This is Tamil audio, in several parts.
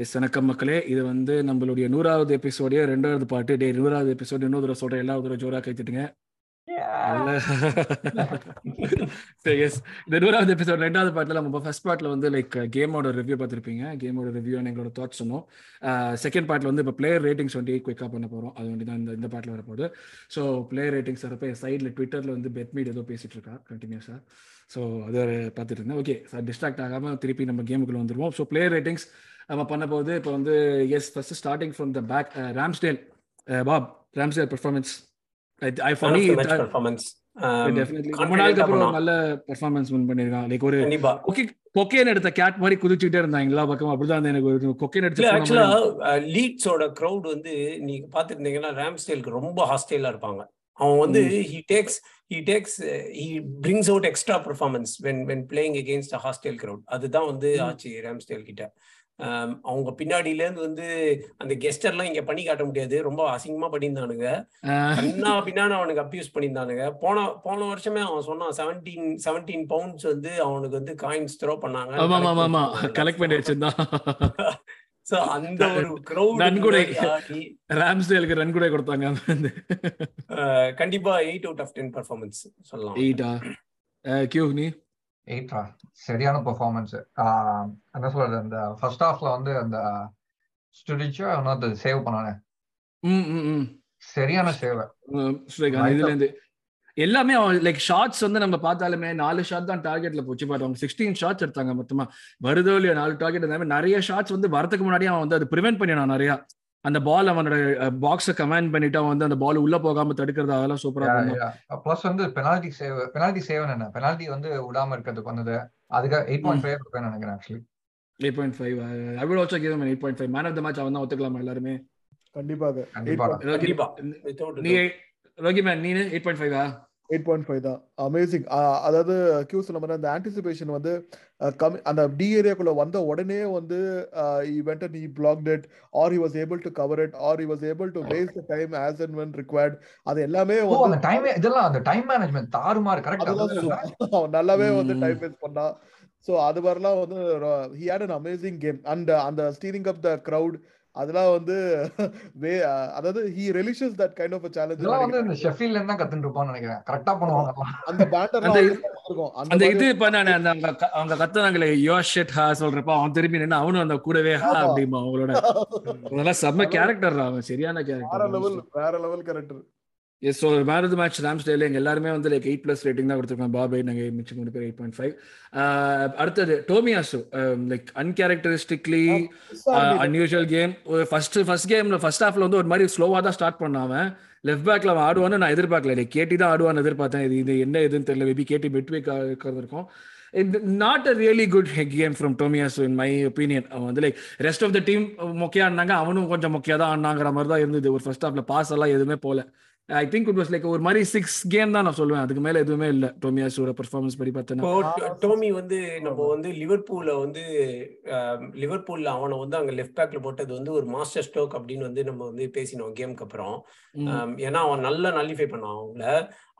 எஸ் வணக்கம் மக்களே. இது வந்து நம்மளுடைய நூறாவது எபிசோடே ரெண்டாவது பாட்டு. டே நூறாவது எபிசோடு இன்னொரு தடவை சொல்றேன். எல்லா தடவை ஜோரா கைத்துட்டுங்க எஸ். இந்த நூறாவது எபிசோட் ரெண்டாவது பாட்டில் நம்ம ஃபர்ஸ்ட் பார்ட்ல வந்து லைக் கேமோட ரிவ்யூ பார்த்துருப்பீங்க. கேமோட ரிவ்யூ எங்களோட தாட்ஸ் சொன்னோம். செகண்ட் பார்ட்ல வந்து இப்போ பிளேயர் ரேட்டிங்ஸ் வந்து குயிக்காக பண்ண போகிறோம் அது வந்து தான் இந்த இந்த பாட்டில் வரப்போகுது. ஸோ பிளேயர் ரேட்டிங்ஸ் வரப்போ சைடில் ட்விட்டரில் வந்து பெட்மீட் ஏதோ பேசிட்டு இருக்கா? கண்டினியூஸாக ஸோ அது பார்த்துட்டு இருந்தேன். ஓகே சார் டிஸ்ட்ராக்ட் ஆகாமல் திருப்பி நம்ம கேமுக்குள்ள வந்துருவோம். ஸோ பிளேயர் ரேட்டிங்ஸ் நம்ம பண்ண போது இப்போ வந்து yes first starting from the back Ramsdale pop Ramsdale performance I for me performance ரொம்ப நாளுக்கு அப்புறம் நல்ல பெர்ஃபார்மன்ஸ் வின் பண்ணிருக்கான். லைக் ஒரு கொக்கி கொக்கேன் எடுத்த கேட் மாதிரி குதிச்சுட்டே இருந்தாங்க எல்லா பக்கமும் அப்படிதான் எனக்கு ஒரு கொக்கேன் எடுத்து ஆக்சுவலா லீட்ஸோட க்ரௌட் வந்து நீங்க பாத்துருந்தீங்கன்னா ராம்ஸ்டேலுக்கு ரொம்ப ஹாஸ்டைலா இருப்பாங்க. அவன் வந்து he takes he takes he brings out extra performance when when playing against hostile crowd அதுதான் வந்து. ஆச்சு ராம்ஸ்டேல் கிட்ட. அவங்க பின்னாடியில இருந்து வந்து அந்த கெஸ்டர்லாம் இங்க பண்ணி காட்ட முடியாது. ரொம்ப அசிங்கமா பண்ணியிருந்தானுங்க. கண்ணா பின்னாடி அவனுக்கு அப்யூஸ் பண்ணியிருந்தானுங்க. போன போன வருஷமே அவன் சொன்னான் செவன்டீன் செவன்டீன் பவுண்ட்ஸ் வந்து அவனுக்கு வந்து காயின்ஸ் த்ரோ பண்ணாங்க. கலெக்ட் பண்ணி வச்சிருந்தான். சோ அந்த ஒரு கிரௌட் நன்கொடை. ராம்ஸ்டேலுக்கு ரன் கூட கொடுத்தாங்க கண்டிப்பா eight out of ten performance சொல்லலாம். எயிட்டா கியூ நீ? எயிட்ரா சரியான பெர்ஃபார்மன்ஸ் என்ன சொல்றது அந்த ஃபர்ஸ்ட் ஹாஃப்ல வந்து அந்த ஸ்டுடிச்சோ அது சேவ் பண்ணானே. சரியான சேவ் இதுல இருந்து எல்லாமே லைக் ஷாட்ஸ் வந்து நம்ம பார்த்தாலுமே நாலு ஷாட் தான் டார்கெட்ல போச்சு. பட் அவங்க சிக்ஸ்டீன் ஷாட்ஸ் எடுத்தாங்க மொத்தமா. வருதோ இல்லையோ நாலு டார்கெட் இருந்தாங்க நிறைய ஷாட்ஸ் வந்து வரதுக்கு முன்னாடி அவன் வந்து அது ப்ரிவென்ட் பண்ணினான் நிறைய. அந்த பால் அவனோட பாக்ஸை கமாண்ட் பண்ணிட்டு அவன் வந்து அந்த பால் உள்ள போகாம தடுக்கிறது அதெல்லாம் சூப்பரா பண்ணான் ப்ளஸ் வந்து பெனால்டி சேவ் பெனால்டி சேவ் என்ன? பெனால்டி வந்து விடாம இருக்கிறதுக்கு வந்தது அதுக்கு எயிட் பாயிண்ட் ஃபைவ் கொடுப்பேன் நினைக்கிறேன் actually eight point five I will also give eight point five man of the match அவன் தான் ஒத்துக்கலாமா எல்லாருமே? கண்டிப்பாக கண்டிப்பா. ரோகி கண்டிப்பா. நீ ரோகி மேன் நீ எயிட் பாயிண்ட் ஃபைவா எயிட் பாயிண்ட் ஃபைவ் தான். அமேசிங் அதாவது கியூ சொன்ன மாதிரி அந்த ஆன்டிசிபேஷன் வந்து கம்மி அந்த டி ஏரியாக்குள்ள வந்த உடனே வந்து இவெண்ட் நீ block it or he was able to cover it or he was able to waste time as and when required அது எல்லாமே ஓ அந்த வந்து டைம் இதெல்லாம் அந்த டைம் மேனேஜ்மெண்ட் தாறுமாறு அதெல்லாம் கரெக்ட் super. அவன் நல்லாவே வந்து. டைம் வேஸ்ட் பண்ணான் ஸோ அது மாதிரிலாம் வந்து he had an amazing game and அந்த ஸ்டீரிங் அப் த crowd அதெல்லாம் வந்து அதாவது he relishes that kind of இதெல்லாம் வந்து சேலஞ்ச் இந்த ஷெஃபீல்ல இருந்தா கத்துட்டு இருப்பான்னு நினைக்கிறேன். கரெக்டா பண்ணுவாங்க அந்த பேண்டர் அந்த இருக்கும். அந்த இது பண்ணானே அந்த அவங்க க- அவங்க கத்துனாங்களே யோ ஷெட் ஹா சொல்றப்ப அவன் திரும்பி நின்று அவனும் அந்த கூடவே ஹா. அப்படிமா அவங்களோட. அதெல்லாம் செம்ம கேரக்டர் அவன் சரியான வேற கேரக்டர் லெவல் வேற level character yes so man of the match Ram ஸ்டைல எங்க எல்லாருமே வந்து லைக் எயிட் ப்ளஸ் ரேட்டிங் தான் கொடுத்துருக்கோம் பாபை நாங்கள் மிச்சம் மூணு பேர் எயிட் பாயிண்ட் ஃபைவ் அடுத்தது Tomiyasu like uncharacteristically unusual game first first கேம்ல ஃபர்ஸ்ட் ஹாஃப்ல வந்து ஒரு மாதிரி ஸ்லோவா தான் ஸ்டார்ட் அவன். லெஃப்ட் பேக்ல அவன் ஆடுவான்னு நான் எதிர்பார்க்கல. லைக் கேட்டி தான் ஆடுவான்னு எதிர்பார்த்தேன். இது இது என்ன எதுன்னு தெரியல. மேபி கேட்டி பெட் வீக் இருக்கிறது இருக்கும் not a really good game from Tomiyasu in my opinion அவன் வந்து like rest of the team மொக்கையா ஆடினாங்க. அவனும் கொஞ்சம் மொக்கையா தான் ஆடினாங்கிற மாதிரி தான் இருந்தது. ஒரு ஃபர்ஸ்ட் ஹாஃப்ல பாஸ் எல்லாம் எதுவுமே போல. I think it was like ஒரு மாதிரி சிக்ஸ் கேம் தான் நான் சொல்லுவேன். அதுக்கு மேல எதுவுமே இல்ல. டோமியாஸோட பெர்ஃபார்மன்ஸ் படி பார்த்தேன்னா. டோமி வந்து நம்ம வந்து லிவர்பூல்ல வந்து லிவர்பூல்ல அவனை வந்து அங்க லெஃப்ட் பேக்ல போட்டது வந்து ஒரு மாஸ்டர் ஸ்ட்ரோக் அப்படின்னு வந்து நம்ம வந்து பேசினோம் கேமுக்கு அப்புறம். ஏன்னா அவன் நல்லா நல்லிஃபை பண்ணான் அவங்கள.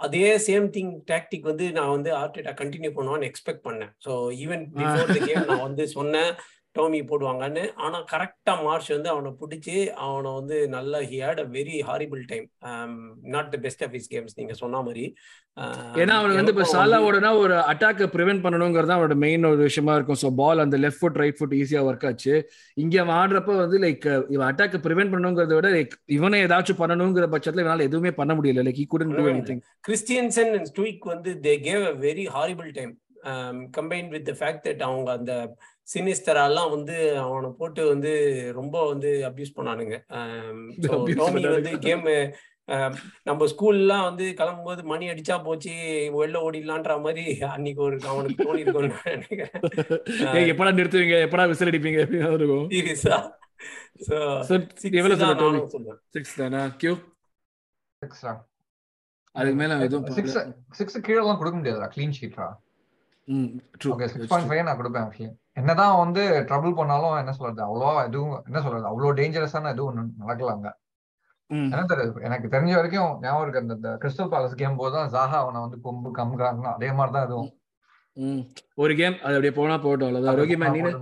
அதே சேம் திங் டாக்டிக் வந்து நான் வந்து ஆர்டேட்டா கண்டினியூ பண்ணுவான்னு எக்ஸ்பெக்ட் பண்ணேன். So even before the game நான் வந்து சொன்னேன். டோமி போடுவாங்கன்னு. ஆனா கரெக்டா மார்ச் வந்து அவனை பிடிச்சி அவனை வந்து நல்லா he had a very horrible time not the best of his games நீங்க சொன்ன மாதிரி. ஆம், ஏன்னா அவன் வந்து இப்ப சாலாவோடனா ஒரு அட்டாக்கை ப்ரிவென்ட் பண்ணணுங்கிறது அவனோட மெயின் ஒரு விஷயமா இருக்கும். ஸோ பால் அந்த லெஃப்ட் ஃபுட் ரைட் ஃபுட் ஈஸியா ஒர்க் ஆச்சு. இங்க அவன் ஆடுறப்ப வந்து லைக் இவன் அட்டாக்கை ப்ரிவென்ட் பண்ணணுங்கிறத விட லைக் இவனை ஏதாச்சும் பண்ணணுங்கிற பட்சத்துல இவனால எதுவுமே பண்ண முடியல. Like he couldn't do anything Christiansen and ஸ்டூயிக் வந்து they gave a very horrible time combine with the fact that அவங்க அந்த சினிஸ்டரெல்லாம் வந்து அவனை போட்டு வந்து ரொம்ப வந்து அபியூஸ் பண்ணானுங்க. டோமி பண்ணானுங்க. வந்து கேம் நம்ம ஸ்கூல்லாம் வந்து கிளம்பும்போது மணி அடிச்சா போச்சு வெளில ஓடிடலான்ற மாதிரி அன்னைக்கு ஒரு அவனுக்கு தோணி இருக்கும்னு நான் நினைக்கிறேன். ஏய் எப்படா நிறுத்துவீங்க? எப்படா விசில் அடிப்பீங்க? இருக்கும்? சீரியஸா? So, எவ்வளவு சொல்ல டோமி நானும் சொல்லுவேன் சிக்ஸ் தானா? கியூ சிக்ஸா அதுக்கு மேல எதுவும் சிக்ஸ். சிக்ஸ் கீழே எல்லாம் கொடுக்க முடியாதுடா க்ளீன் ஷீட்ரா ஓகே சிக்ஸ் பாயிண்ட் ஃபைவ் நான் கொடுப்பேன் ஆக்சுவலி என்னதான் வந்து ட்ரபிள் பண்ணாலும் என்ன சொல்றது? அவ்வளோவா எதுவும் என்ன சொல்றது? அவ்வளோ டேஞ்சரஸான எதுவும் ஒண்ணும் நடக்கல அங்க. ம். என்ன தெரியுது எனக்கு தெரிஞ்ச வரைக்கும் ஞாபகம் இருக்கு அந்த கிறிஸ்டல் பேலஸ் கேம் போது தான் ஜாஹா அவனை வந்து கொம்பு கம்காங்க அதே மாதிரி தான் எதுவும் ம். ஒரு கேம் அது அப்படியே போனா போட்டோம் அவ்வளவுதான். ரோகி மேன் நீனு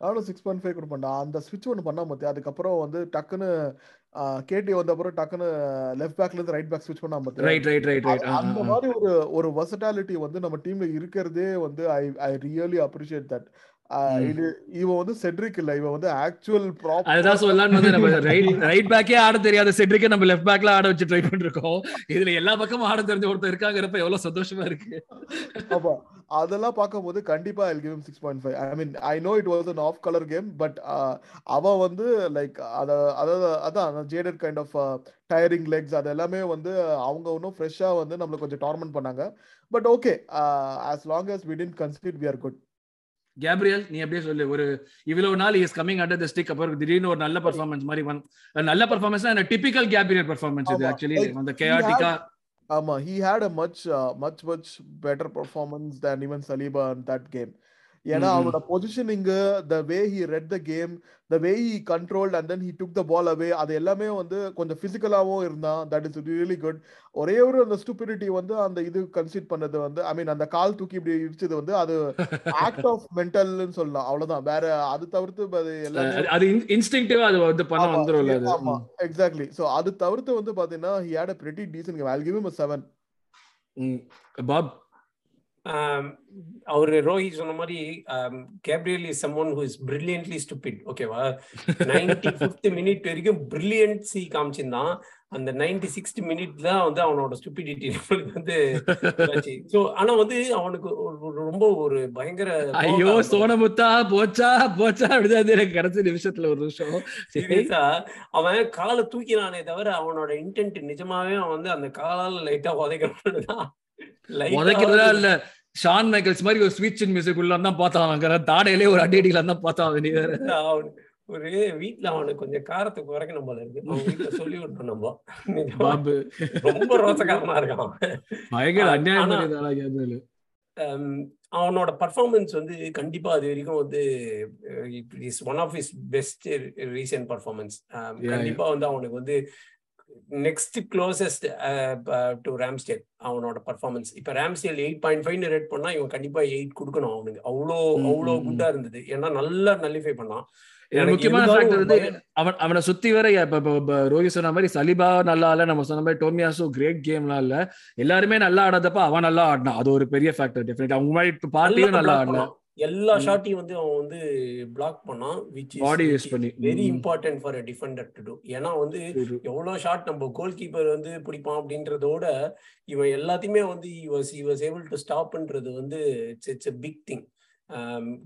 நானும் சிக்ஸ் பாயிண்ட் ஃபைவ் கொடுப்பேன்டா. அந்த ஸ்விட்ச் ஒன்று பண்ணா மத்தியா அதுக்கப்புறம் வந்து டக்குன்னு கேடி வந்த அப்புறம் டக்குன்னு லெஃப்ட் பேக்ல இருந்து ரைட் பேக் ஸ்விட்ச் பண்ணா ரைட் ரைட் ரைட் ரைட் அந்த மாதிரி ஒரு ஒரு வர்சட்டாலிட்டி வந்து நம்ம டீம்ல இருக்கிறதே வந்து I I really appreciate that இது இவன் வந்து செட்ரிக் இல்ல இவன் வந்து ஆக்சுவல் ப்ராப்பர் அதுதான் சொல்லலாம்னு வந்து நம்ம ரைட் ரைட் பேக்கே ஆட தெரியாத செட்ரிக்கே நம்ம லெஃப்ட் பேக்ல ஆட வச்சு ட்ரை பண்ணிருக்கோம். இதுல எல்லா பக்கமும் ஆட தெரிஞ்ச ஒருத்தர் இருக்காங்கிறப்ப எவ்வளவு சந்தோஷமா இருக்கு. ஆமா அதெல்லாம் பார்க்கும்போது கண்டிப்பா I give six point five I mean I know it was an off colour game but அவன் வந்து லைக் அத அதாவது அதான் jaded kind of tiring legs அது எல்லாமே வந்து அவங்க இன்னும் ஃப்ரெஷ்ஷா வந்து நம்மள கொஞ்சம் டார்மெண்ட் பண்ணாங்க. But okay as long as we tend consider we are good Gabriel நீ அப்படியே சொல்லு. ஒரு இவ்வளவு நாள் is coming under the stick அப்புறம் திடீர்னு ஒரு நல்ல பர்ஃபார்மன்ஸ் மாதிரி வந்து நல்ல பர்ஃபார்மன்ஸ் அந்த டிபிக்கல் கேப்ரியல் பர்ஃபார்மன்ஸ் இது ஆக்சுவலி அந்த கேயாட்டிக்கா ஆமா he had a much uh, much much better performance than even Saliba in that game. ஏன்னா அவனோட positioning the way he read the game the way he controlled and then he took the ball away அது எல்லாமே வந்து கொஞ்சம் பிசிக்கலாவும் இருந்தான். தட் இஸ் ரியலி குட் ஒரே ஒரு அந்த ஸ்டூபிடிட்டி வந்து அந்த இது கன்சிட் பண்ணது வந்து ஐ மீன் அந்த கால் தூக்கி இப்படி இடிச்சது வந்து அது ஆக்ட் ஆஃப் மென்டல்னு சொல்லலாம். அவ்வளவுதான். வேற அது தவிர்த்து அது எல்லாமே அது இன்ஸ்டிங்டிவா அது வந்து பண்ண வந்துரும்ல அது? ஆமா. எக்ஸாக்ட்லி சோ அது தவிர்த்து வந்து பாத்தீங்கன்னா he had a pretty decent game. I'll give him a 7 pop அவர் ரோஹித் சொன்ன மாதிரி Gabriel is someone who is brilliantly stupid ஓகேவா நைன்டி ஃபிஃப்த் மினிட் வரைக்கும் பிரில்லியன்சி காமிச்சிருந்தான். அந்த நைன்டி சிக்ஸ்த் மினிட்ல வந்து அவனோட ஸ்டூபிடிட்டி வந்து ஸோ ஆனா வந்து அவனுக்கு ரொம்ப ஒரு பயங்கர ஐயோ சோனமுத்தா போச்சா போச்சா அப்படிதான் கடைசி நிமிஷத்துல ஒரு நிமிஷம். சீரியஸா அவன் காலை தூக்கினானே தவிர அவனோட இன்டென்ட் நிஜமாவே அவன் வந்து அந்த காலால லைட்டா உதைக்கணும் உதைக்கிறதா இல்ல ஷான் மைக்கேல்ஸ் மாதிரி ஒரு ஸ்வீச் மியூசிக் உள்ள தான் பார்த்தான் அவன். தாடையிலே ஒரு அடி அடிக்கலாம் தான் பார்த்தான் நீ வேற. ஒரு வீட்டுல அவனுக்கு கொஞ்சம் காரத்தை குறைக்கணும் போல இருக்கு. அவங்க வீட்டுல சொல்லி விட்டோம் நம்ம. பாபு ரொம்ப ரோசக்காரனா இருக்கான் பயங்கர அநியாயம் அவனோட பர்ஃபார்மன்ஸ் வந்து கண்டிப்பா அது வரைக்கும் வந்து is one of is best recent performance கண்டிப்பா வந்து அவனுக்கு வந்து நெக்ஸ்ட் க்ளோசஸ்ட் டு ராம்ஸ்டேல் அவனோட பர்ஃபார்மன்ஸ் இப்ப Ramsdale eight point five rate பண்ணா இவன் கண்டிப்பா எயிட் கொடுக்கணும் அவனுக்கு. அவ்வளோ அவ்வளோ குட்டா இருந்தது. ஏன்னா நல்லா நல்லிஃபை பண்ணான். முக்கியமான ஃபேக்டர் வந்து அவன் அவனை சுத்தி வர இப்ப ரோஹித் சொன்ன மாதிரி சலிபா நல்லா இல்ல நம்ம சொன்ன மாதிரி டோமியாசோ கிரேட் கேம்லாம் இல்ல. எல்லாருமே நல்லா ஆடாதப்ப அவன் நல்லா ஆடினான். அது ஒரு பெரிய ஃபேக்டர் டெஃபினட் அவங்க மாதிரி பார்ட்டியும் நல்லா ஆடல எல்லா ஷாட்டையும் வந்து அவன் வந்து பிளாக் பண்ணான் விச் பாடி யூஸ் பண்ணி. Very important for a defender to do ஏன்னா வந்து எவ்வளவு ஷாட் நம்ம கோல் கீப்பர் வந்து பிடிப்பான் அப்படின்றதோட இவன் எல்லாத்தையுமே வந்து was he was able to ஸ்டாப்ன்றது வந்து it's it's a big thing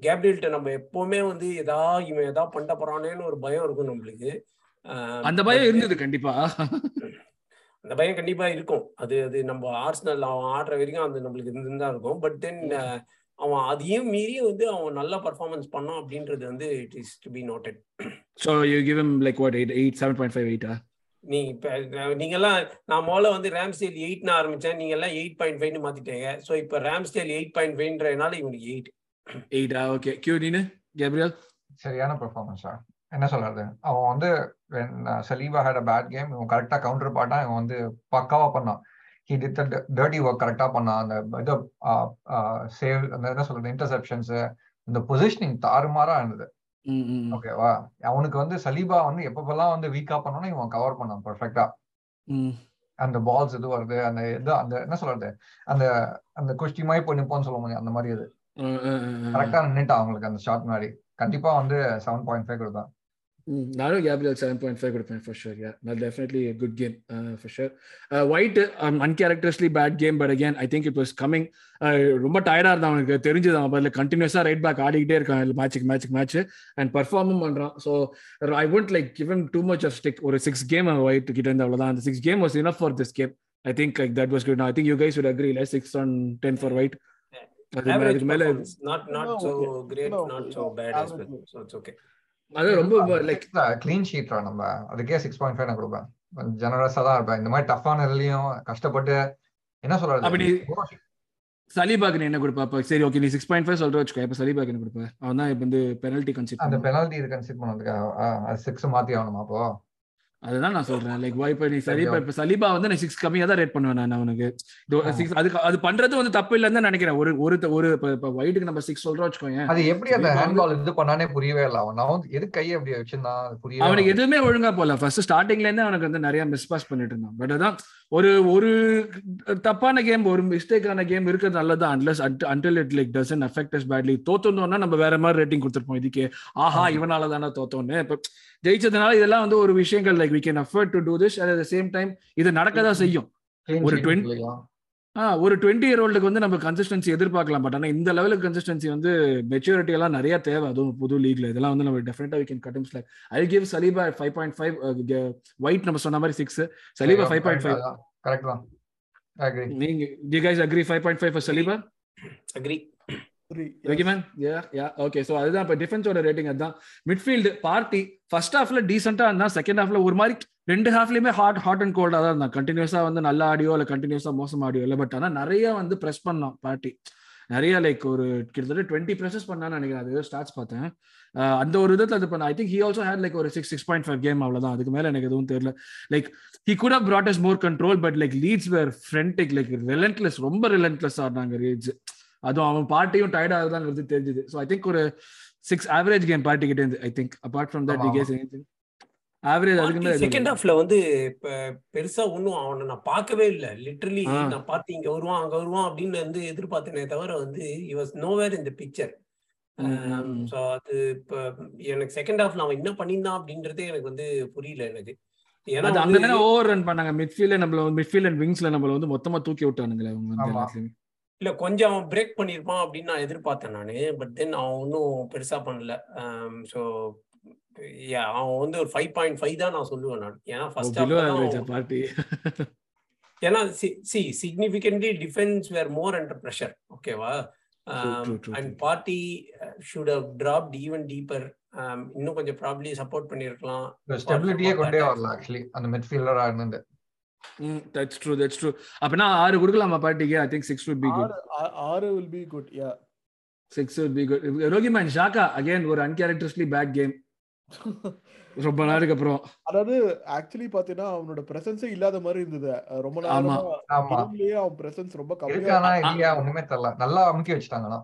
கேப்ரியல்ட்ட நம்ம எப்பவுமே வந்து எதா இவன் எதா பண்ண போறானேன்னு ஒரு பயம் இருக்கும் நம்மளுக்கு. அந்த பயம் இருந்தது கண்டிப்பா. அந்த பயம் கண்டிப்பா இருக்கும். அது அது நம்ம ஆர்ஸ்னல் அவன் ஆடுற வரைக்கும் அது நம்மளுக்கு இருந்துதான் இருக்கும். பட் தென் அவன் அதையும் மீறி வந்து அவன் நல்ல பர்ஃபார்மன்ஸ் பண்ணான் அப்படின்றது வந்து it is to be noted so you give him like what eight eight seven point five எயிட்டா நீ இப்ப நீங்கெல்லாம் நான் முதல்ல வந்து ரேம்ஸ்டேல் எயிட்னு ஆரம்பிச்சேன். நீங்க எல்லாம் எயிட் பாயிண்ட் ஃபைவ்னு மாத்திட்டீங்க. ஸோ இப்ப ரேம்ஸ்டேல் எயிட் பாயிண்ட் ஃபைவ்ன்றதுனால இவனுக்கு எயிட் எயிட்டா ஓகே கியூ நீனு? கேப்ரியல் சரியான பெர்ஃபார்மன்ஸா என்ன சொல்றது? அவன் வந்து Saliba had a bad game இவன் கரெக்டா கவுண்டர் பாட்டா இவன் வந்து பக்காவா பண்ணான். ஹி டிட் டர்ட்டி ஒர்க் கரெக்டா பண்ணான் அந்த இது சேவ் அந்த என்ன சொல்றது இன்டர்செப்ஷன்ஸ் இந்த பொசிஷனிங் தாறுமாறா இருந்தது. ஓகேவா அவனுக்கு வந்து சலீபா வந்து எப்பப்பெல்லாம் வந்து வீக்கா பண்ணணும் இவன் கவர் பண்ணான் பர்ஃபெக்டா அந்த பால்ஸ் இது வருது அந்த இது அந்த என்ன சொல்றது அந்த அந்த குஷ்டி மாதிரி போய் நிப்போன்னு சொல்ல முடியும் அந்த மாதிரி இது. கரெக்டா நின்னுட்டான் அவங்களுக்கு அந்த ஷாட் முன்னாடி. கண்டிப்பா வந்து செவன் பாயிண்ட் ஃபைவ் கொடுத்தான். நானும் கேப்ரியல் செவன் பாயிண்ட் ஃபைவ் கொடுப்பேன் ஃபார் ஷூர் யா நான் definitely good game for sure White uncharacteristically bad game but again I think it was coming ரொம்ப டயர்டாக இருந்தான் அவனுக்கு தெரிஞ்சது அவன் பதில் கண்டினியூஸாக ரைட் பேக் ஆடிக்கிட்டே இருக்கான். மேட்சுக்கு மேட்சுக்கு மேட்ச் அண்ட் பர்ஃபார்மும் பண்ணுறான் so I won't like given too much of stick ஒரு சிக்ஸ் கேம் ஒயிட் கிட்ட இருந்து அவ்வளோதான் அந்த six game was enough for this game I think like that was good I think you guys would agree like six on ten for White not not so great, not so bad as well. So it's okay. அது ரொம்ப லைக் கிளீன் ஷீட்ரா நம்ம. அதுக்கே சிக்ஸ் பாயிண்ட் ஃபைவ் நான் கொடுப்பேன். ஜெனரஸா தான் இருப்பேன். இந்த மாதிரி டஃப்பான இதுலயும் கஷ்டப்பட்டு என்ன சொல்றது? அப்படி சலீபாக்கு என்ன கொடுப்பா அப்ப? சரி ஓகே நீ சிக்ஸ் பாயிண்ட் ஃபைவ் சொல்ற வச்சுக்கோ. இப்ப சலீபாக்கு என்ன கொடுப்ப? அவன் தான் இப்ப வந்து பெனல்டி கன்சிட் அந்த பெனல்டி இது கன்சிட் பண்ணதுக்கு அது சிக்ஸ் மாத்தி ஆகணுமா அப்போ? அதுதான் நான் சொல்றேன். லைக் இப்ப நீ சலீபா இப்ப சலீபா வந்து நான் சிக்ஸ் கம்மியா தான் ரேட் பண்ணுவேன் நான் அவனுக்கு. சிக்ஸ் அதுக்கு அது பண்றது வந்து தப்பு இல்லைன்னு தான் நினைக்கிறேன். ஒரு ஒரு ஒரு இப்ப ஒயிட்டுக்கு நம்ம சிக்ஸ் சொல்றோம் வச்சுக்கோங்க அது எப்படி அந்த ஹேண்ட்பால் இது பண்ணானே புரியவே இல்லை. அவன் வந்து எது கையை அப்படி வச்சிருந்தான் புரியவே அவனுக்கு எதுவுமே ஒழுங்கா போல ஃபர்ஸ்ட் ஸ்டார்டிங்ல இருந்தே அவனுக்கு வந்து நிறைய மிஸ் பாஸ் பண்ணிட்டு இருந்தான். பட் அதான் ஒரு ஒரு தப்பான கேம் ஒரு மிஸ்டேக்கான கேம் இருக்கிறது நல்லதான் unless until it like doesn't affect us badly தோத்தோம்னா நம்ம வேற மாதிரி ரேட்டிங் கொடுத்துருப்போம். இதுக்கு ஆஹா இவனால தானே தோத்தோன்னு. இப்ப ஜெயிச்சதுனால இதெல்லாம் வந்து ஒரு விஷயங்கள் like we can afford to do this at the same time இது நடக்கதான் செய்யும். ஒரு டுவெண்ட்டி ஆ ஒரு டுவெண்ட்டி இயர் ஓல்டுக்கு வந்து நம்ம கன்சிஸ்டன்சி எதிர்பார்க்கலாம் பட் ஆனால் இந்த லெவலுக்கு கன்சிஸ்டன்சி வந்து மெச்சூரிட்டி எல்லாம் நிறைய தேவை. அதுவும் புது லீக்ல இதெல்லாம் வந்து நம்ம டெஃபினட்டா we can கட்டம்ஸ் like I give Saliba five point five wait நம்ம சொன்ன மாதிரி six Saliba five point five correct தான். நீங்க D guys agree five point five for Saliba agree okay yeah yeah okay so அதுதான் இப்போ டிஃபென்ஸோட ரேட்டிங் அதுதான். மிட்ஃபீல்டு பார்ட்டி ஃபர்ஸ்ட் ஹாஃப்ல டீசெண்டாக இருந்தால் செகண்ட் ஹாஃப்ல ஒரு மாதிரி ரெண்டு ஹாஃப்லயுமே ஹாட் ஹாட் அண்ட் கோல்டாக தான் இருந்தான். கண்டினியூஸாக வந்து நல்ல ஆடியோ இல்லை கண்டினியூஸா மோசம் ஆடியோ இல்லை. பட் ஆனால் நிறைய வந்து ப்ரெஸ் பண்ணோம் பார்ட்டி நிறைய லைக் ஒரு கிட்டத்தட்ட டுவெண்ட்டி ப்ரெஸஸ் பண்ணான்னு நினைக்கிறேன். அது ஸ்டார்ட்ஸ் பார்த்தேன். அந்த ஒரு விதத்தில் அது பண்ண I think he also had like ஒரு six six point five game அவ்வளோதான் அதுக்கு மேலே எனக்கு எதுவும் தெரியல. Like he could have brought us more control but like Leeds were frantic like relentless ரொம்ப ரிலன்ட்லெஸ் ஆடினாங்க ரீட்ஸ் அதுவும் அவன் பார்ட்டியும் டயர்ட் ஆகுதாங்கிறது தெரிஞ்சுது. ஸோ ஐ திங்க் ஒரு சிக்ஸ் ஆவரேஜ் கேம் பார்ட்டி கிட்டே இருந்து I think apart from that guess average அதுக்கு மேல செகண்ட் ஹாஃப்ல வந்து பெருசா ஒன்னும் அவனை நான் பார்க்கவே இல்லை. லிட்டரலி நான் பார்த்து இங்க வருவான் அங்க வருவான் அப்படின்னு வந்து எதிர்பார்த்தனே தவிர வந்து வாஸ் நோவேர் இந்த பிக்சர் ஸோ அது இப்போ எனக்கு செகண்ட் ஹாஃப்ல அவன் என்ன பண்ணியிருந்தான் அப்படின்றதே எனக்கு வந்து புரியல எனக்கு. ஏன்னா அந்த நேரம் ஓவர் ரன் பண்ணாங்க. மிட்ஃபீல்ட்ல நம்மள மிட்ஃபீல்ட் அண்ட் விங்ஸ்ல நம்மள வந்து மொத்தமா தூக்கி விட்டானுங்களே அவங்க இல்ல கொஞ்சம் அவன் பிரேக் பண்ணிருப்பான் அப்படின்னு நான் எதிர்பார்த்தேன் நானு பட் தென் அவன் ஒன்றும் பெருசா பண்ணல. ஸோ அவன் வந்து ஒரு ஃபைவ் பாயிண்ட் ஃபைவ் தான் நான் சொல்லுவேன் நான். ஏன்னா ஃபர்ஸ்ட் பார்ட்டி ஏன்னா C significantly defence were more under pressure ஓகேவா and Partey should have dropped even deeper இன்னும் கொஞ்சம் ப்ராப்ளி சப்போர்ட் பண்ணிருக்கலாம். ஸ்டெபிலிட்டியே கொண்டே வரல ஆக்சுவலி அந்த மிட்ஃபீல்டரா இருந்து தட்ஸ் ட்ரூ தட்ஸ் ட்ரூ அப்பனா ஆறு கொடுக்கலாமா பார்ட்டிக்கு I think six would be good ஆறு will be good yeah six would be good Rogi man Xhaka again ஒரு அன்கேரக்டர்ஸ்லி பேட் கேம் ரொம்ப நாளுக்கு அப்புறம். அதாவது ஆக்சுவலி பாத்தீங்கன்னா அவனோட பிரசன்ஸே இல்லாத மாதிரி இருந்தது. ரொம்ப நாளா அவன் பிரசன்ஸ் ரொம்ப கம்மியா ஒண்ணுமே தெரியல. நல்லா அமுக்கி வச்சிட்டாங்கண்ணா.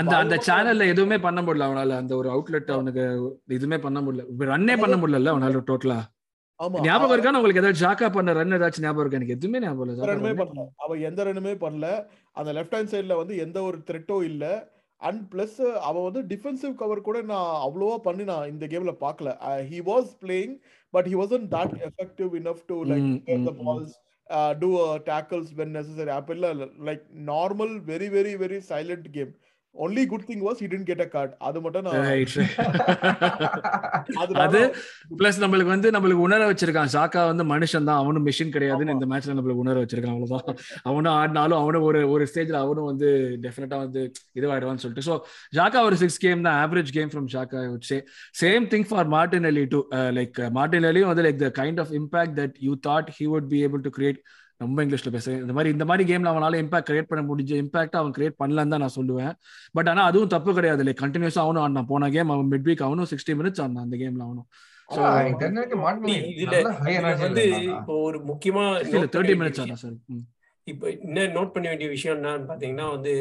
அந்த அந்த சேனல்ல எதுவுமே பண்ண முடியல அவனால. அந்த ஒரு அவுட்லெட் அவனுக்கு எதுவுமே பண்ண முடியல. ரன்னே பண்ண முடியல அவனால டோட்டலா ஞாபகம் இருக்கா? உங்களுக்கு ஏதாச்சும் ஜாக்கா பண்ண ரன் ஏதாச்சும் ஞாபகம் இருக்கா? எனக்கு எதுவுமே ஞாபகம் இல்ல. ரன்மே பண்ணல. அவன் எந்த ரன்னுமே பண்ணல. அந்த லெஃப்ட் ஹேண்ட் சைடுல வந்து எந்த ஒரு த்ரெட்டோ இல்ல. அண்ட் பிளஸ் அவன் வந்து டிஃபென்சிவ் கவர் கூட நான் அவ்வளோவா பண்ணி நான் இந்த கேம்ல பார்க்கல he was playing but he wasn't that effective enough to like the balls do tackles when necessary அப்ப இல்ல like normal very very very silent game only good thing was he didn't get a card அது மட்டும் அது பிளஸ் நம்மளுக்கு வந்து நம்மளுக்கு உணர வச்சிருக்கான். ஷாக்கா வந்து மனுஷன் தான். அவனும் மிஷின் கிடையாதுன்னு இந்த மேட்ச்ல நம்மளுக்கு உணர வச்சிருக்கான். அவ்வளவுதான். அவனும் ஆடினாலும் அவனும் ஒரு ஒரு ஸ்டேஜ்ல அவனும் வந்து டெஃபினட்டா வந்து இதுவாயிடுவான்னு சொல்லிட்டு. ஸோ ஷாக்கா ஒரு சிக்ஸ் கேம் தான். Average game from Xhaka say same thing for Martinelli too like Martin அலியும் வந்து like the kind of impact that you thought he would be able to create ரொம்ப இங்கிலீஷ்ல பேசுறேன். இந்த மாதிரி இந்த மாதிரி கேம்ல அவனால இம்பாக்ட் கிரியேட் பண்ண முடிஞ்ச இம்பாக்ட் அவன் கிரியேட் பண்ணலன்னு தான் நான் சொல்லுவேன். பட் ஆனா அதுவும் தப்பு கிடையாது. லைக் கண்டினியூஸா அவனும் ஆடினான் போன கேம் அவன் மிட் வீக் அவனும் சிக்ஸ்டி மினிட்ஸ் ஆடினான் அந்த கேம்ல அவனும் ஒரு முக்கியமா தேர்ட்டி மினிட்ஸ் ஆனா சார் இப்போ என்ன நோட் பண்ண வேண்டிய விஷயம் என்னன்னு பாத்தீங்கன்னா வந்து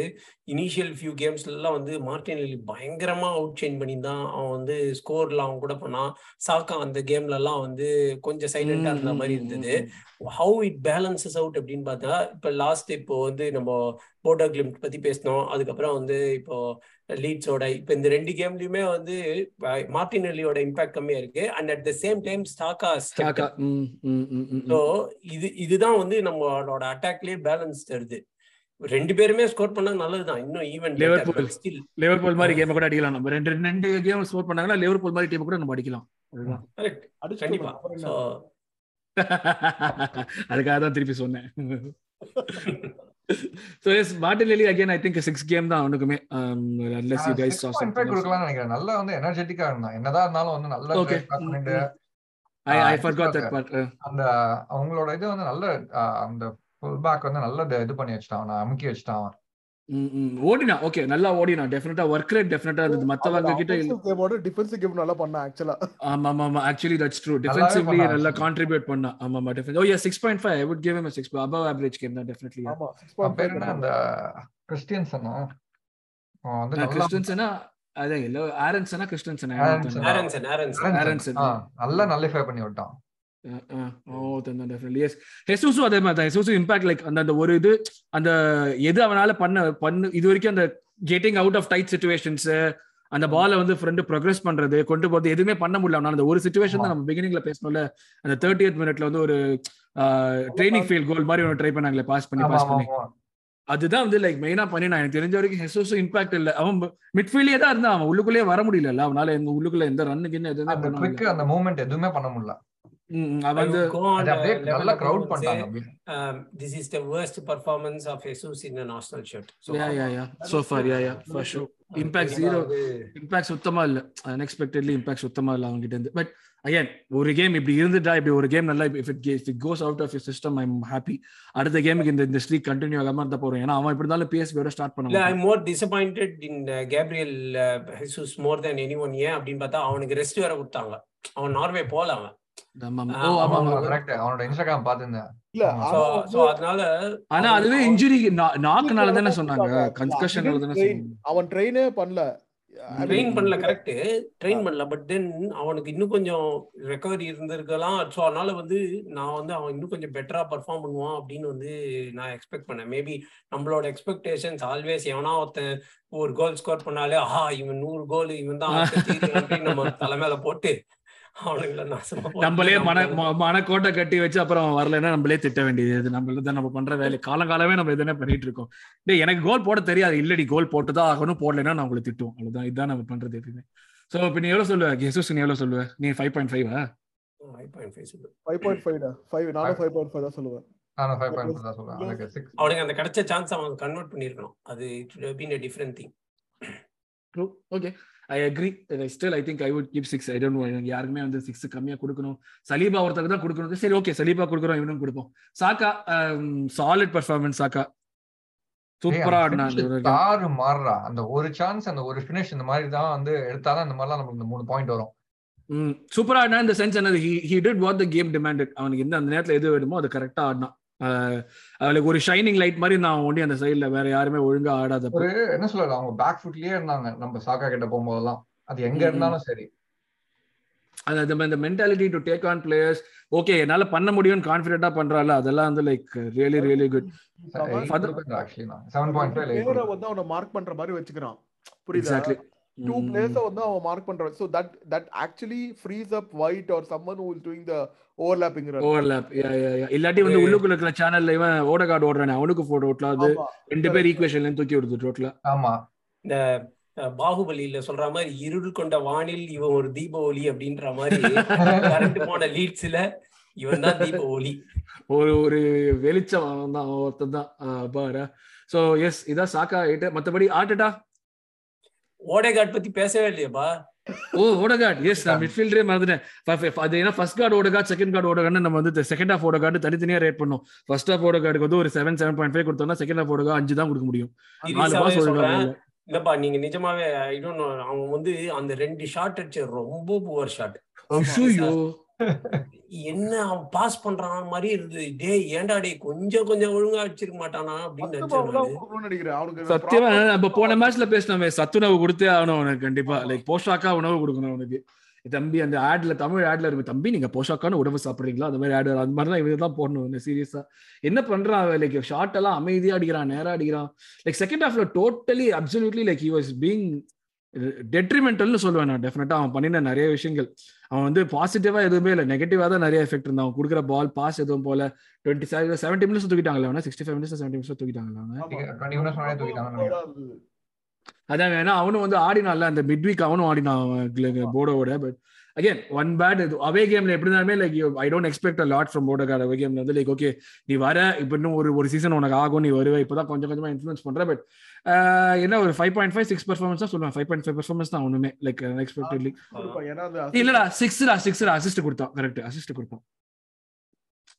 இனிஷியல் ஃபியூ கேம்ஸ்ல எல்லாம் வந்து மார்டின் லி பயங்கரமா அவுட் சேஞ்ச் பண்ணியிருந்தான். அவன் வந்து ஸ்கோர்ல அவன் கூட பண்ணான். சாக்கா அந்த கேம்ல எல்லாம் வந்து கொஞ்சம் சைலண்டா இருந்த மாதிரி இருந்தது. ஹவு இட் பேலன்சஸ் அவுட் அப்படின்னு பார்த்தா இப்போ லாஸ்ட் இப்போ வந்து நம்ம போர்டர் கிளிம்ட் பத்தி பேசினோம். அதுக்கப்புறம் வந்து இப்போ லீட்ஸோட இப்போ இந்த ரெண்டு கேம்லயுமே வந்து மார்டின் அலியோட இம்பாக்ட் கம்மியா இருக்கு. And at the same time ஸ்டாக்கா so இது இதுதான் வந்து நம்மளோட அட்டாக்லயே பேலன்ஸ் தருது ரெண்டு பேருமே ஸ்கோர் பண்ணா நல்லதுதான். இன்னும் ஈவன் லிவர்பூல் லிவர்பூல் மாதிரி கேம் கூட அடிக்கலாம் நம்ம. ரெண்டு ரெண்டு கேம் ஸ்கோர் பண்ணாங்கன்னா லிவர்பூல் மாதிரி டீம் கூட நம்ம அடிக்கலாம். கரெக்ட் கண்டிப்பா. அதுக்காக தான் திருப்பி சொன்னேன். So yes Martinelli again I think six game தான் அவனுக்குமே. Unless you guys saw something கொடுக்கலாம் நினைக்கிறேன். நல்லா வந்து எனர்ஜெட்டிக்கா இருந்தான். என்னதான் இருந்தாலும் வந்து நல்ல. பண்ணிட்டு I I forgot that part அந்த அவங்களோட இது வந்து நல்ல அந்த ஃபுல் பேக் வந்து நல்ல இது பண்ணி வச்சிட்டான். அவனை அமுக்கி வச்சிட்டான். ஓடினா ஓகே நல்லா ஓடினா டெஃபினட்டா ஒர்க் ரேட் டெஃபினட்டா இருந்தது. மத்தவங்க கிட்ட இல்ல கேமோட டிஃபென்சிவ் கேம் நல்லா பண்ணா ஆக்சுவலா ஆமா ஆமா ஆமா ஆக்சுவலி தட்ஸ் ட்ரூ டிஃபென்சிவ்லி பண்ணா நல்லா actually. கான்ட்ரிபியூட் பண்ணா. ஆமா ஆமா definite oh yeah 6.5 I would give him a 6 above average game தான் டெஃபினெட்லி ஆமா அவன் பேர் என்ன 6.5 அந்த கிறிஸ்டியன்சன் அவன் வந்து நல்லா கிறிஸ்டன்சனா அதே இல்ல ஆரன்சனா கிறிஸ்டன்சனா ஆரன்சன். ஆரன்சன் ஆரன்சன் ஆரன்சன். ஆ, நல்லா நல்லிஃபை பண்ணி விட்டான். ஹெசூஸும் அதே மாதிரி தான் ஹெசூஸும் இம்பாக்ட் லைக் அந்த அந்த ஒரு இது அந்த எது அவனால பண்ண பண்ணு இது வரைக்கும் அந்த getting out of tight situations அந்த பாலை வந்து ஃப்ரெண்டு ப்ரோக்ரஸ் பண்றது கொண்டு போறது எதுவுமே பண்ண முடியல அவனால. அந்த ஒரு சுச்சுவேஷன் தான் நம்ம பிகினிங்ல பேசணும்ல. அந்த தேர்ட்டி மினிட்ல வந்து ஒரு ட்ரைனிங் ஃபீல்ட் கோல் மாதிரி ஒன்று ட்ரை பண்ணாங்களே பாஸ் பண்ணி பாஸ் பண்ணி. அதுதான் வந்து லைக் மெயினா பண்ணி நான் எனக்கு தெரிஞ்ச வரைக்கும் ஹெசூஸும் இம்பாக்ட் இல்ல. அவன் மிட்ஃபீல்டே தான் இருந்தான். அவன் உள்ளுக்குள்ளேயே வர முடியல அவனால எங்க உள்ளுக்குள்ள எந்த ரன்னுக்கு எதுவுமே அந்த மூவ்மெண்ட் எதுவுமே பண்ண முடியல. This is the worst performance of Jesus in an Arsenal shirt. So, yeah yeah yeah so for yeah yeah for sure impact zero impact சுத்தமா இல்ல. அன்எக்ஸ்பெக்டட்லி இம்பாக்ட் சுத்தமா இல்ல அவங்க கிட்ட இருந்து. பட் அகைன் ஒரு கேம் இப்படி இருந்துட்டா இப்படி ஒரு கேம் நல்லா if it if it goes out of your system I am happy அடுத்த கேமுக்கு இந்த இந்த ஸ்ட்ரீக் கண்டினியூ ஆகாம இருந்தா போறோம். ஏன்னா அவன் இப்படி இருந்தாலும் பிஎஸ்பியோட ஸ்டார்ட் பண்ண I more disappointed in Gabriel Jesus more than anyone ஏன் அப்படின்னு பார்த்தா அவனுக்கு ரெஸ்ட் வேற கொடுத்தாங்க. அவன் நார்வே போல அவன். அவன் ட்ரெயினே பண்ணல. ட்ரெயின் பண்ணல கரெக்ட் ட்ரெயின் பண்ணல பட் தென் அவனுக்கு இன்னும் கொஞ்சம் ரெக்கவரி இருந்திருக்கலாம். ஸோ அதனால வந்து நான் வந்து அவன் இன்னும் கொஞ்சம் பெட்டரா பர்ஃபார்ம் பண்ணுவான் அப்படின்னு வந்து நான் எக்ஸ்பெக்ட் பண்ணேன். மேபி நம்மளோட எக்ஸ்பெக்டேஷன்ஸ் ஆல்வேஸ் எவனா ஒருத்தன் ஒரு கோல் ஸ்கோர் பண்ணாலே ஆஹா இவன் நூறு கோல் இவன் தான் நம்ம தலைமையில போட்டு நம்மளே மன மனக்கோட்டை கட்டி வச்சு அப்புறம் வரலைன்னா நம்மளே திட்ட வேண்டியது நம்மள தான் நம்ம பண்ற வேலை. காலங்காலமே நம்ம எதுனே பண்ணிட்டு இருக்கோம். டேய் எனக்கு கோல் போட தெரியாது. இல்லடி கோல் போட்டுதான் ஆகணும். போடலைன்னா நான் உங்களை திட்டுவோம். அவ்வளவுதான். இதுதான் நம்ம பண்றது எப்பயுமே. சோ இப்ப நீ எவ்வளவு சொல்லுவ? ஜெசூஸ் நீ எவ்வளவு சொல்லுவ? நீ ஃபைவ் பாயிண்ட் ஃபைவ் 5.5 சொல்லு. ஃபைவ் பாயிண்ட் ஃபைவ் ஃபைவ் நானும் ஃபைவ் பாயிண்ட் ஃபைவ் தான் சொல்லுவேன். அவனுக்கு அந்த கிடைச்ச சான்ஸ் அவன் கன்வெர்ட் பண்ணிருக்கணும் அது it been a different thing true okay I agree still I think I would keep six I don't யாருக்குமே வந்து சிக்ஸ் கம்மியா கொடுக்கணும். சலீபா ஒருத்தருக்கு தான் கொடுக்கணும் சரி ஓகே சலீபா கொடுக்குறோம் இவனும் கொடுப்போம். சாக்கா சாலிட் பர்ஃபார்மன்ஸ் சாக்கா. சூப்பரா. தாறு மாறுறா. அந்த ஒரு சான்ஸ் அந்த ஒரு ஃபினிஷ் இந்த மாதிரி தான் வந்து எடுத்தாதான் இந்த மாதிரிலாம் நமக்கு இந்த மூணு பாயிண்ட் வரும். சூப்பரா ஆடினா இந்த சென்ஸ் என்னது? He he did what the game demanded அவனுக்கு எந்த அந்த நேரத்துல எது வேணுமோ அது கரெக்டா ஆடினான். அவளுக்கு ஒரு ஷைனிங் லைட் மாதிரி நான் ஒண்டி அந்த சைடுல வேற யாருமே ஒழுங்கா ஆடாதப்போ. ஒரு என்ன சொல்றது அவங்க பேக் ஃபுட்லயே இருந்தாங்க நம்ம சாக்கா கிட்ட போகும்போதெல்லாம். அது எங்க. இருந்தாலும் சரி. அது அந்த இந்த mentality to take on players okay என்னால பண்ண முடியும்னு கான்ஃபிடென்ட்டா பண்றால அதெல்லாம் வந்து லைக் ரியலி ரியலி குட் அவனை மார்க் பண்ற மாதிரி வச்சுக்கிறான். புரியுதா? டூ பிளேயர்ஸை வந்து அவன் மார்க் பண்றான். So that that actually frees up wide or someone who is doing the overlapping run overlap இல்லாட்டி வந்து உள்ளுக்குள்ள இருக்கிற சேனல்ல இவன் ஓடகார்டு ஓடுறானே அவனுக்கு போட்டோ ஓட்டலாது ஆமா ரெண்டு பேர் ஈக்குவேஷன்ல தூக்கி விடுது டோட்டலா ஆமா. இந்த பாகுபலியில சொல்ற மாதிரி இருள் கொண்ட வானில் இவன் ஒரு தீப ஒளி அப்படின்ற மாதிரி கரண்ட் போன லீட்ஸ்ல இவன் தான் தீப ஒளி ஒரு ஒரு வெளிச்சம் தான் ஒருத்தன் தான். பாரு. ஸோ எஸ் இதான் சாக்கா எயிட் மத்தபடி ஆட்டடா. ஓடேகார்ட் பத்தி பேசவே இல்லையாப்பா. ஓ ஓடகார்ட். எஸ் நான் மிட்ஃபீல்டரே மறந்துட்டேன். அது ஏன்னா first card Odegaard second card Odegaard நம்ம வந்து செகண்ட் ஹாஃப் ஓடகார்டு தனித்தனியா ரேட் பண்ணோம். ஃபர்ஸ்ட் ஹாஃப் ஓடகார்டுக்கு வந்து ஒரு செவன் செவன் பாயிண்ட் ஃபைவ் கொடுத்தோம்னா செகண்ட் ஹாஃப் ஓடகா அஞ்சு தான் கொடுக்க முடியும். இல்லப்பா நீங்க நிஜமாவே ஐ டோன்ட் நோ அவன் வந்து அந்த ரெண்டு ஷாட் அடிச்ச ரொம்ப புவர் ஷாட் என்ன அவன் பாஸ் பண்றான் மாதிரி இருந்தது. டேய் ஏன்டா டேய் கொஞ்சம் கொஞ்சம் ஒழுங்கா அடிச்சிருக்க மாட்டானா அப்படின்னு நினைச்சேன் சத்தியமா நம்ம போன மேட்ச்ல பேசினோமே சத்துணவு கொடுத்தே ஆகணும் அவனுக்கு கண்டிப்பா. லைக் போஷாக்கா உணவு கொடுக்கணும் அவனுக்கு. தம்பி அந்த ஆட்ல தமிழ் ஆட்ல இருக்கு. தம்பி நீங்க போஷாக்கான உணவு சாப்பிடுறீங்களா? அந்த மாதிரி ஆட் அந்த மாதிரி தான் இவங்க தான் போடணும் சீரியஸா என்ன பண்றான் லைக் ஷார்ட் எல்லாம் அமைதியா அடிக்கிறான் நேரா அடிக்கிறான். லைக் செகண்ட் ஹாஃப்ல totally absolutely like he was being டெட்ரிமெண்டல்னு சொல்லுவேன் நான் டெஃபினட்டா அவன் பண்ணின நிறைய விஷயங்கள். அவன் வந்து பாசிட்டிவா எதுவுமே இல்லை. நெகட்டிவா தான் நிறைய எஃபெக்ட் இருந்தான். அவன் கொடுக்குற பால் பாஸ் எதுவும் போல. டுவெண்ட்டி செவன் செவன்டி மினிட்ஸ் தூக்கிட்டாங்களா அவனா? Sixty five minutes seventy minutes தூக்கிட்டாங்களா அதான் வேணா. அவனும் வந்து ஆடினான்ல. அந்த மிட் வீக் அவனும் ஆடினான் போர்டோட பட் அகைன் ஒன் பேட் இது அவே கேம்ல எப்படி இருந்தாலுமே like I don't expect a lot from Porto away கேம்ல வந்து லைக் ஓகே நீ வர இப்போ இன்னும் ஒரு ஒரு சீசன் உனக்கு ஆகும் நீ வருவ இப்போதான் கொஞ்சம் கொஞ்சமா இன்ஃபுளுன்ஸ் பண்ற பட் என்ன ஒரு five point five six performance தான் சொல்லுவேன். ஃபைவ் பாயிண்ட் ஃபைவ் பர்ஃபார்மன்ஸ் தான் ஒண்ணுமே லைக் அந்த இல்லடா சிக்ஸ்டா சிக்ஸ்டா அசிஸ்ட் கொடுத்தான். கரெக்ட் அசிஸ்ட் கொடுத்தான்.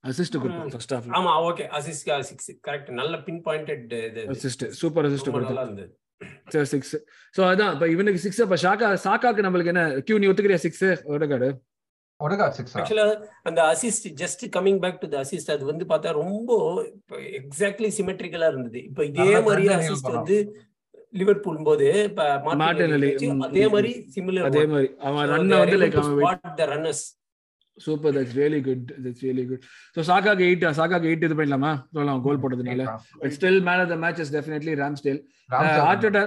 அசிஸ்ட் கொடுத்தான் ஃபர்ஸ்ட் ஹாஃப் ஆமா ஓகே அசிஸ்ட் சிக்ஸ் கரெக்ட் நல்ல பின் பாயிண்டட் அசிஸ்ட் சூப்பர் அசிஸ்ட் கொடுத்தான் இருந்தது சிக்ஸ் ஸோ அதான் இப்போ இவனுக்கு சிக்ஸ் இப்போ ஷாக்கா சாக்காக்கு நம்மளுக்கு என்ன? கியூ நீ ஒத்துக்கிறியா சிக்ஸ் ஒடுகாட் சிக்ஸ் ஆக்சுவலா அந்த assist just coming back to the assist அது வந்து பார்த்தா ரொம்ப எக்ஸாக்ட்லி சிமெட்ரிக்கலா இருந்தது. இப்போ இதே மாதிரியே trend அசிஸ்ட். வந்து லிவர்பூல் போது அதே மாதிரி சிமிலர் அதே மாதிரி. அவன் ரன்னை வந்து like runners super that's really good that's really good so சாக்காக்கு eight சாக்காக்கு எயிட் இது பண்ணலாமா சொல்லலாம் கோல் போட்டதுனால. But still man of the match is definitely Ramsdale Arteta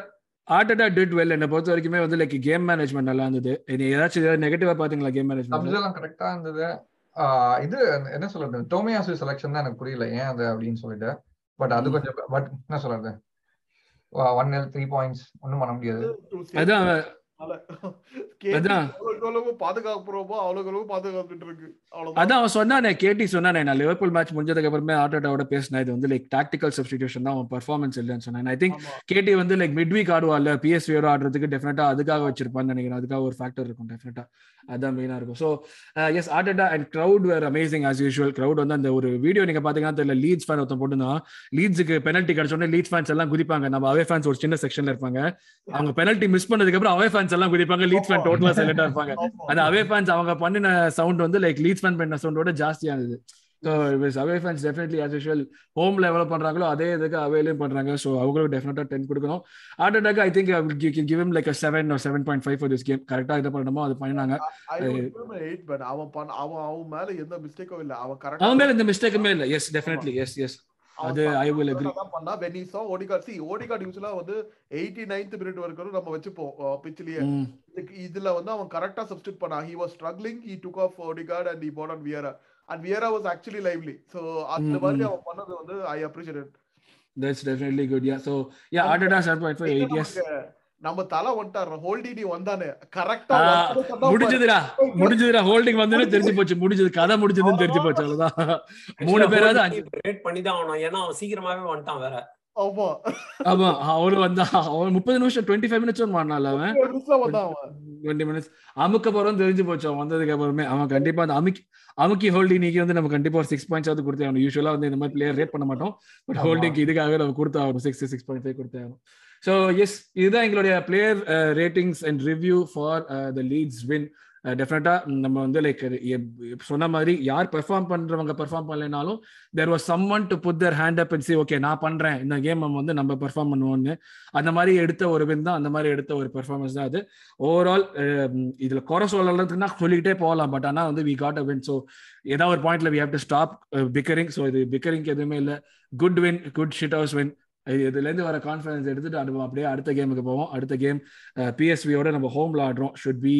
Arteta did well என்னை பொறுத்த வரைக்குமே வந்து லைக் கேம் மேனேஜ்மெண்ட் நல்லா இருந்தது. இனி ஏதாச்சும் ஏதாவது நெகட்டிவா பாத்தீங்களா கேம் மேனேஜ்மெண்ட் கரெக்டா இருந்தது. ஆஹ் இது என்ன சொல்றது? டோமியாசு செலக்ஷன் தான் எனக்கு புரியல. ஏன் அது அப்படின்னு சொல்லிட்டு. பட் அது. கொஞ்சம் பட் என்ன சொல்றது? ஒன் எல் த்ரீ பாயிண்ட்ஸ் ஒன்றும் பண்ண முடியாது. அதான் பாதுகாப்புறோமோ அவ்வளவுக்கு அவ்வளவு பாதுகாத்துட்டு இருக்கு. அவ்வளவுதான். அதான் அவன் சொன்னானே கேட்டி சொன்னானே நான் லிவர்பூல் மேட்ச் முடிஞ்சதுக்கு அப்புறமே ஆர்டேட்டாவோட பேசினேன். இது வந்து லைக் டாக்டிக்கல் சப்ஸ்டிடியூஷன் தான் அவன் பர்ஃபார்மன்ஸ் இல்லைன்னு சொன்னேன். ஐ திங்க் ஆமா. கேடி வந்து லைக் மிட் வீக் ஆடுவாள்ல பிஎஸ்வியோட ஆடுறதுக்கு டெஃபினட்டா அதுக்காக வச்சிருப்பான்னு நினைக்கிறேன். அதுக்காக ஒரு ஃபேக்டர் இருக்கும் டெஃபினட்டா அதான் மெயினா இருக்கும். So yes Arteta and crowd were amazing as usual crowd வந்து அந்த ஒரு வீடியோ நீங்க பாத்தீங்கன்னா தெரியல லீட்ஸ் ஃபேன் ஒருத்தன் போட்டுருந்தான். லீட்ஸுக்கு பெனல்ட்டி கிடைச்சோடனே லீட்ஸ் ஃபேன்ஸ் எல்லாம் குதிப்பாங்க. நம்ம அவே ஃபேன்ஸ் ஒரு சின்ன செக்ஷன்ல இருப்பாங்க. அவங்க பெனல்ட்டி மிஸ் பண்ணதுக்கு அப்புறம் அவே ஃபேன்ஸ் எல்லாம் குதிப்பாங்க லீட்ஸ் ஃபேன் டோட்டலா சைலண்டா இருப்பாங்க. அந்த அவே ஃபேன்ஸ் அவங்க பண்ணின சவுண்ட் வந்து லைக் லீட்ஸ் ஃபேன் பண்ண சவுண்டோட ஜாஸ்தியா இருந்தது so away fans definitely as usual ஹோம்ல எவ்வளோ பண்றாங்களோ அதே இதுக்கு அவேலையும் பண்றாங்க. ஸோ அவங்களுக்கு டெஃபினட்டா டென் கொடுக்கணும். ஆர்டர்டாக் I think give like seven seven point five for this game கரெக்டா இது பண்ணணுமோ அது பண்ணினாங்க. But அவன் அவன் அவன் மேல எந்த மிஸ்டேக்கும் இல்ல. அவன் அவன் மேல இந்த மிஸ்டேக்குமே இல்லை. எஸ் டெஃபினெட்லி எஸ் எஸ் அது I will agree. பண்ணா saw Odegaard see Odegaard usually வந்து 89th மினிட் வரைக்கும் நம்ம வச்சுப்போம் பிச்சிலேயே இதுல வந்து அவன் கரெக்டா சப்ஸ்டிட் பண்ணா he was struggling he took off Odegaard and he brought on Vieira and Vieira was actually lively so அந்த மாதிரி. அவன் பண்ணது வந்து I appreciate it that's definitely good yeah so yeah point five eight years நமக்கு- நம்ம தலை வந்துட்டார். ஹோல்டினி வந்தானே. கரெக்டா முடிஞ்சதுடா. முடிஞ்சதுடா. ஹோல்டிங் வந்தோடனே தெரிஞ்சு போச்சு. முடிஞ்சது. கதை முடிஞ்சதுன்னு தெரிஞ்சு போச்சு. அவ்வளவுதான். மூணு பேராவது அஞ்சு ரேட் பண்ணி தான் ஆகணும். ஏன்னா அவன் சீக்கிரமாவே வந்துட்டான் வேற. ஆமா. ஆமா அவரு வந்தா அவன் முப்பது நிமிஷம் டுவெண்ட்டி ஃபைவ் மினிட்ஸ் பண்ணான்ல அவன். வந்தான் டுவெண்ட்டி மினிட்ஸ் அமுக்க போறோம் தெரிஞ்சு போச்சு அவன். வந்ததுக்கு அப்புறமே அவன் கண்டிப்பா அந்த அமுக்கி அமுக்கி ஹோல்டிங் நீங்க வந்து நம்ம கண்டிப்பா ஒரு சிக்ஸ் பாயிண்ட்ஸ் கொடுத்தே ஆகணும். யூஸ்வலா வந்து இந்த மாதிரி பிளேயர் ரேட் பண்ண மாட்டோம். பட். ஹோல்டிங்க்கு இதுக்காக நம்ம கொடுத்தா ஆகணும். சிக்ஸ் சிக்ஸ் பாயிண்ட் ஃபைவ் கொடுத்தே ஆகணும். ஸோ எஸ் இதுதான் எங்களுடைய player ratings and review for the Leeds win டெஃபினட்டா நம்ம வந்து லைக் சொன்ன மாதிரி யார் பெர்ஃபார்ம் பண்றவங்க perform பண்ணலைனாலும் there was someone to put their hand up C okay நான் பண்றேன். இந்த கேம் வந்து நம்ம பெர்ஃபார்ம் பண்ணுவோம்னு. அந்த மாதிரி எடுத்த ஒரு வின் தான். அந்த மாதிரி எடுத்த ஒரு பெர்ஃபார்மன்ஸ் தான் அது. ஓவரால் uh, இதுல குறை சொல்லறதுக்குன்னா சொல்லிக்கிட்டே போகலாம். பட் ஆனா வந்து we got a win so ஏதாவது ஒரு பாயிண்ட்ல we have to stop bickering so இது பிக்கரிங் எதுவுமே இல்லை. Good win good shithouse win இதுல இருந்து வர கான்ஃபிடன்ஸ் எடுத்துட்டு அது அப்படியே அடுத்த கேமுக்கு போவோம். அடுத்த கேம் பிஎஸ்வியோட நம்ம ஹோம்ல ஆடுறோம். Should be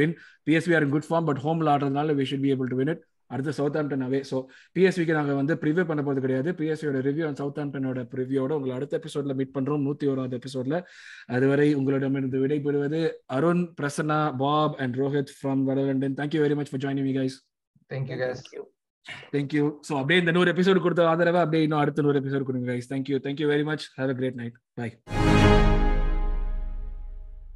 win PSV are in good form but ஹோம்ல ஆடுறதுனால we should be able to win it அடுத்து சவுத் ஆம்டன் அவே ஸோ பிஎஸ்விக்கு நாங்கள் வந்து ப்ரிவியூ பண்ண போகிறது கிடையாது. பிஎஸ்வியோட ரிவ்யூ அண்ட் சவுத் ஆம்டனோட ப்ரிவியூட உங்களை அடுத்த எபிசோட்ல மீட் பண்றோம். நூத்தி ஓராவது எபிசோட்ல அதுவரை உங்களிடமிருந்து விடைபெறுவது அருண் பிரசன்னா பாப் and Rohit from வடலண்டன். Thank you very much for joining guys thank you guys thank you so அப்படியே இந்த நூறு எபிசோடு கொடுத்த ஆதரவை அப்படியே இன்னும் அடுத்த நூறு எபிசோடு கொடுங்க guys thank you thank you very much have a great night bye